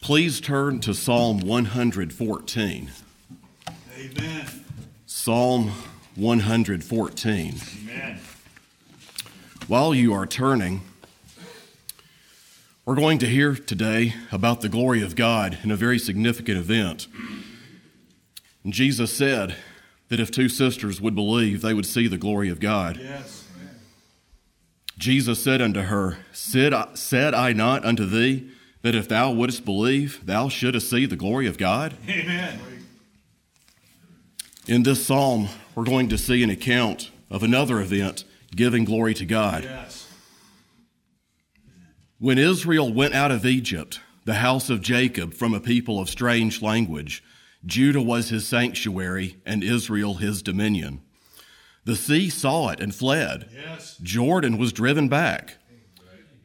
Please turn to Psalm 114. Amen. Psalm 114. Amen. While you are turning, we're going to hear today about the glory of God in a very significant event. And Jesus said that if two sisters would believe, they would see the glory of God. Yes. Jesus said unto her, Said I, said I not unto thee that if thou wouldst believe, thou shouldst see the glory of God? Amen. In this psalm, we're going to see an account of another event giving glory to God. Yes. When Israel went out of Egypt, the house of Jacob, from a people of strange language, Judah was his sanctuary and Israel his dominion. The sea saw it and fled. Yes. Jordan was driven back.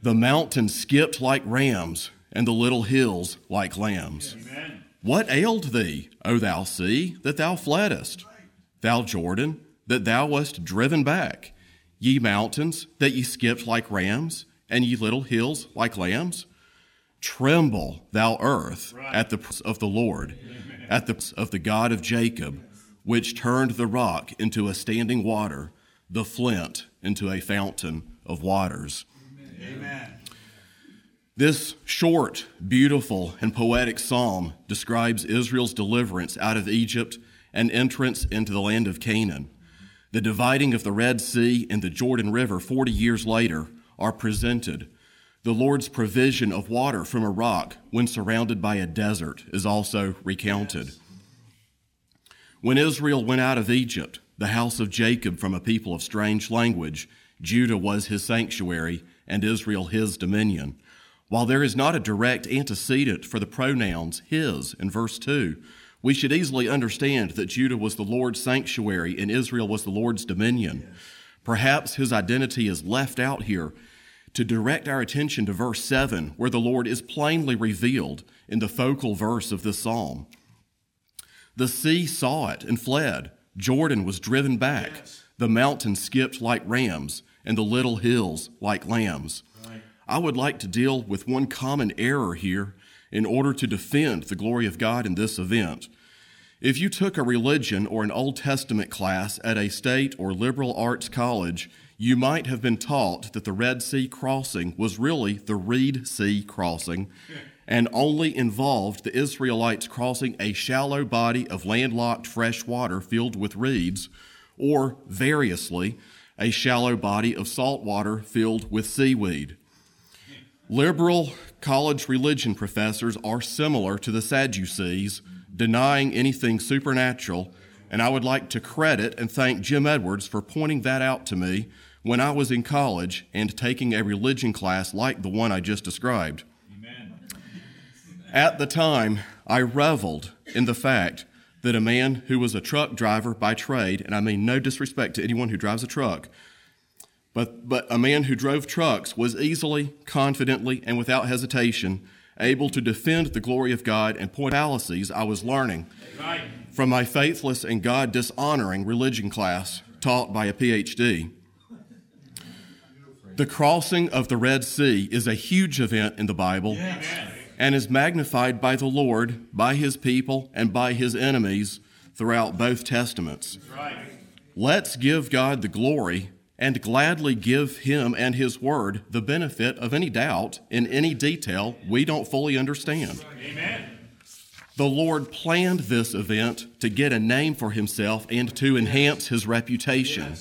The mountains skipped like rams, and the little hills like lambs. Amen. What ailed thee, O thou sea, that thou fleddest? Thou Jordan, that thou wast driven back? Ye mountains, that ye skipped like rams, and ye little hills like lambs? Tremble, thou earth, Right. at the praise of the Lord, at the praise of the God of Jacob, which turned the rock into a standing water, the flint into a fountain of waters. Amen. This short, beautiful, and poetic psalm describes Israel's deliverance out of Egypt and entrance into the land of Canaan. The dividing of the Red Sea and the Jordan River 40 years later are presented. The Lord's provision of water from a rock when surrounded by a desert is also recounted. When Israel went out of Egypt, the house of Jacob from a people of strange language, Judah was his sanctuary and Israel his dominion. While there is not a direct antecedent for the pronouns his in verse 2, we should easily understand that Judah was the Lord's sanctuary and Israel was the Lord's dominion. Perhaps his identity is left out here to direct our attention to verse 7, where the Lord is plainly revealed in the focal verse of this psalm. The sea saw it and fled. Jordan was driven back. Yes. The mountains skipped like rams, and the little hills like lambs. Right. I would like to deal with one common error here in order to defend the glory of God in this event. If you took a religion or an Old Testament class at a state or liberal arts college, you might have been taught that the Red Sea crossing was really the Reed Sea crossing and only involved the Israelites crossing a shallow body of landlocked fresh water filled with reeds, or variously, a shallow body of salt water filled with seaweed. Liberal college religion professors are similar to the Sadducees, denying anything supernatural, and I would like to credit and thank Jim Edwards for pointing that out to me when I was in college and taking a religion class like the one I just described. At the time, I reveled in the fact that a man who was a truck driver by trade, and I mean no disrespect to anyone who drives a truck, but, but a man who drove trucks was easily, confidently, and without hesitation able to defend the glory of God and point fallacies I was learning Right. from my faithless and God dishonoring religion class taught by a PhD. The crossing of the Red Sea is a huge event in the Bible Yes. and is magnified by the Lord, by his people, and by his enemies throughout both testaments. Right. Let's give God the glory and gladly give him and his word the benefit of any doubt in any detail we don't fully understand. Amen. The Lord planned this event to get a name for himself and to enhance his reputation.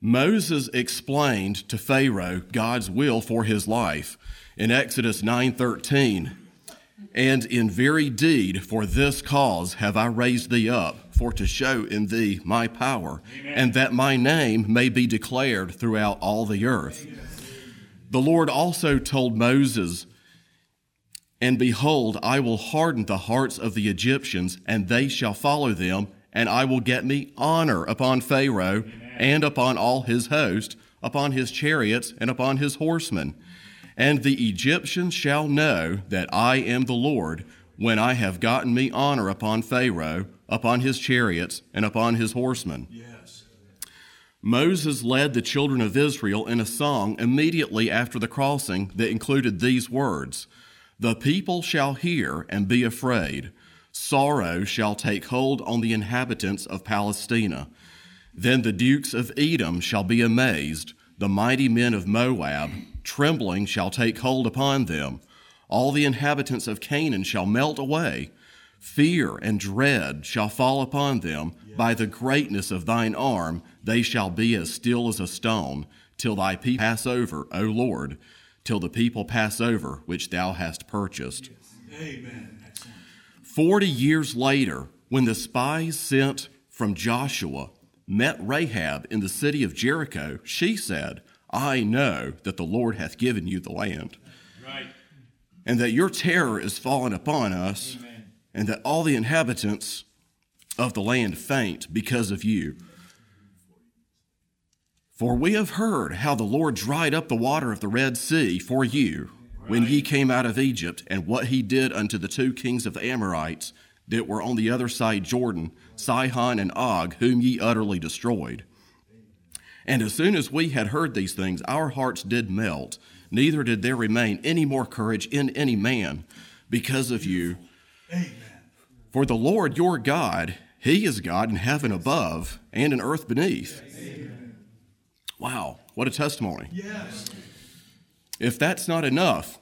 Moses explained to Pharaoh God's will for his life in Exodus 9:13. And in very deed for this cause have I raised thee up for to show in thee my power and that my name may be declared throughout all the earth. The Lord also told Moses and behold, I will harden the hearts of the Egyptians, and they shall follow them, and I will get me honor upon Pharaoh and upon all his host, upon his chariots and upon his horsemen. And the Egyptians shall know that I am the Lord when I have gotten me honor upon Pharaoh, upon his chariots, and upon his horsemen. Yes. Moses led the children of Israel in a song immediately after the crossing that included these words The people shall hear and be afraid. Sorrow shall take hold on the inhabitants of Palestina. Then the dukes of Edom shall be amazed. The mighty men of Moab, trembling, shall take hold upon them. All the inhabitants of Canaan shall melt away. Fear and dread shall fall upon them. By the greatness of thine arm, they shall be as still as a stone, till thy people pass over, O Lord, till the people pass over which thou hast purchased. Amen. Excellent. Forty years later, when the spies sent from Joshua met Rahab in the city of Jericho, she said, I know that the Lord hath given you the land. And that your terror is fallen upon us, Amen. and that all the inhabitants of the land faint because of you. For we have heard how the Lord dried up the water of the Red Sea for you when ye came out of Egypt, and what he did unto the two kings of the Amorites that were on the other side Jordan, Sihon and Og, whom ye utterly destroyed. And as soon as we had heard these things, our hearts did melt, neither did there remain any more courage in any man because of you. Amen. For the Lord your God, He is God in heaven above and in earth beneath. Wow, what a testimony. Yes. If that's not enough,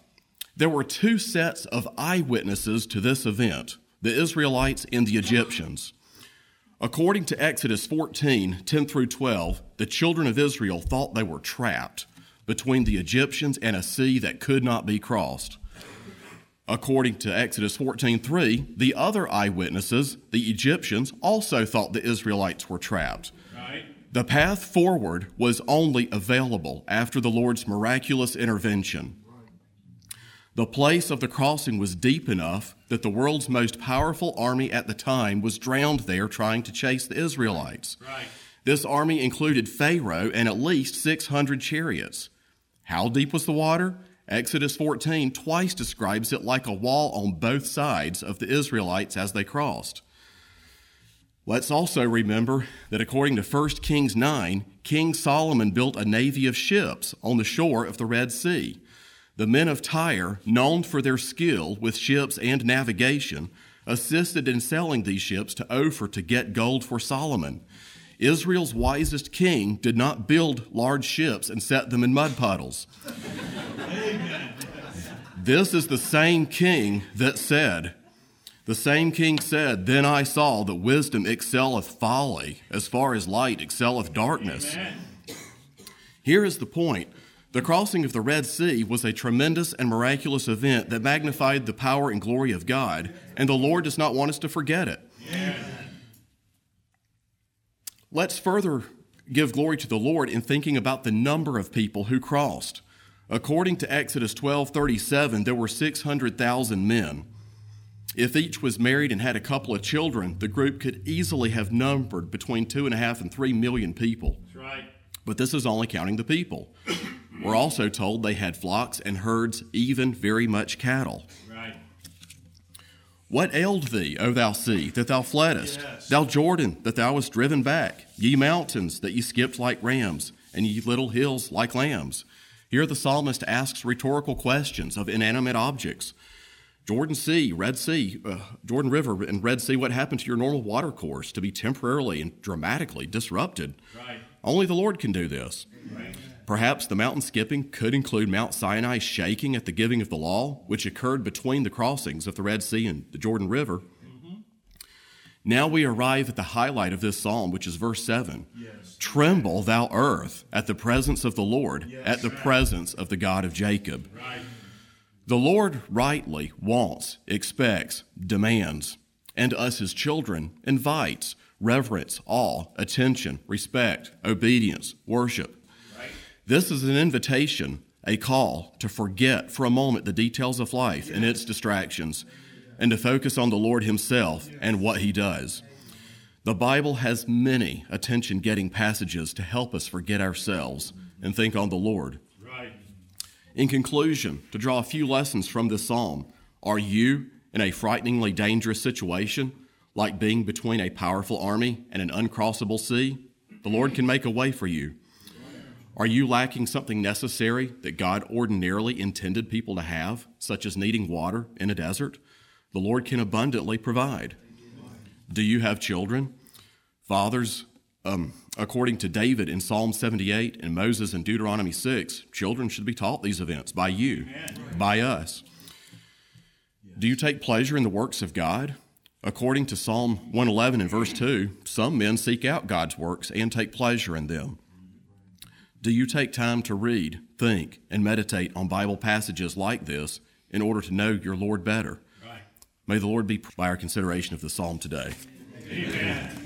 there were two sets of eyewitnesses to this event the Israelites and the Egyptians. According to Exodus 14 10 through 12, the children of Israel thought they were trapped between the Egyptians and a sea that could not be crossed. According to Exodus 14:3, the other eyewitnesses, the Egyptians, also thought the Israelites were trapped. Right. The path forward was only available after the Lord's miraculous intervention. The place of the crossing was deep enough that the world's most powerful army at the time was drowned there trying to chase the Israelites. Right. This army included Pharaoh and at least 600 chariots. How deep was the water? Exodus 14 twice describes it like a wall on both sides of the Israelites as they crossed. Let's also remember that according to 1 Kings 9, King Solomon built a navy of ships on the shore of the Red Sea. The men of Tyre, known for their skill with ships and navigation, assisted in selling these ships to Ophir to get gold for Solomon. Israel's wisest king did not build large ships and set them in mud puddles. This is the same king that said, the same king said, Then I saw that wisdom excelleth folly, as far as light excelleth darkness. Amen. Here is the point. The crossing of the Red Sea was a tremendous and miraculous event that magnified the power and glory of God, and the Lord does not want us to forget it. Let's further give glory to the Lord in thinking about the number of people who crossed. According to Exodus 12:37, there were 600,000 men. If each was married and had a couple of children, the group could easily have numbered between two and a half and three million people. That's right. But this is only counting the people. We're also told they had flocks and herds, even very much cattle. What ailed thee, O thou sea, that thou fleddest? Yes. Thou Jordan, that thou wast driven back? Ye mountains, that ye skipped like rams, and ye little hills like lambs? Here the psalmist asks rhetorical questions of inanimate objects. Jordan Sea, Red Sea, uh, Jordan River, and Red Sea, what happened to your normal water course to be temporarily and dramatically disrupted? Right. Only the Lord can do this. Right. Perhaps the mountain skipping could include Mount Sinai shaking at the giving of the law, which occurred between the crossings of the Red Sea and the Jordan River. Mm-hmm. Now we arrive at the highlight of this psalm, which is verse 7. Yes. Tremble, thou earth, at the presence of the Lord, at the presence of the God of Jacob. Right. The Lord rightly wants, expects, demands, and us, his children, invites reverence, awe, attention, respect, obedience, worship. This is an invitation, a call to forget for a moment the details of life and its distractions and to focus on the Lord Himself and what He does. The Bible has many attention getting passages to help us forget ourselves and think on the Lord. Right. In conclusion, to draw a few lessons from this psalm, are you in a frighteningly dangerous situation, like being between a powerful army and an uncrossable sea? The Lord can make a way for you. Are you lacking something necessary that God ordinarily intended people to have, such as needing water in a desert? The Lord can abundantly provide. Do you have children? Fathers, um, according to David in Psalm 78 and Moses in Deuteronomy 6, children should be taught these events by you, by us. Do you take pleasure in the works of God? According to Psalm 111 and verse 2, some men seek out God's works and take pleasure in them. Do you take time to read, think, and meditate on Bible passages like this in order to know your Lord better? Right. May the Lord be by our consideration of the psalm today. Amen.